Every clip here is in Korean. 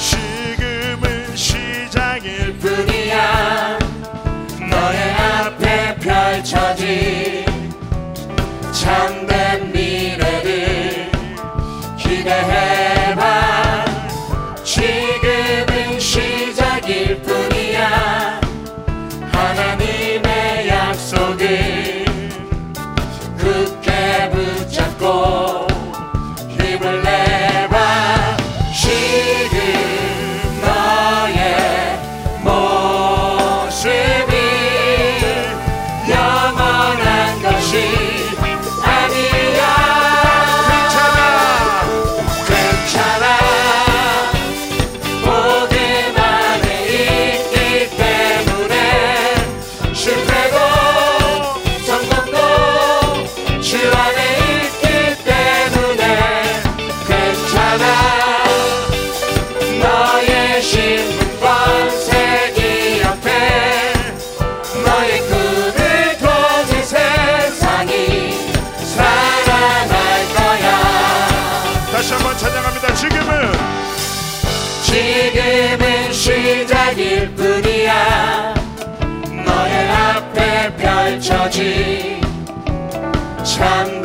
지금은 시작일 뿐이야. 너의 앞에 펼쳐진 참된 미래를 기대해. 지금은 시작일 뿐이야. 너의 앞에 펼쳐진 참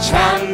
참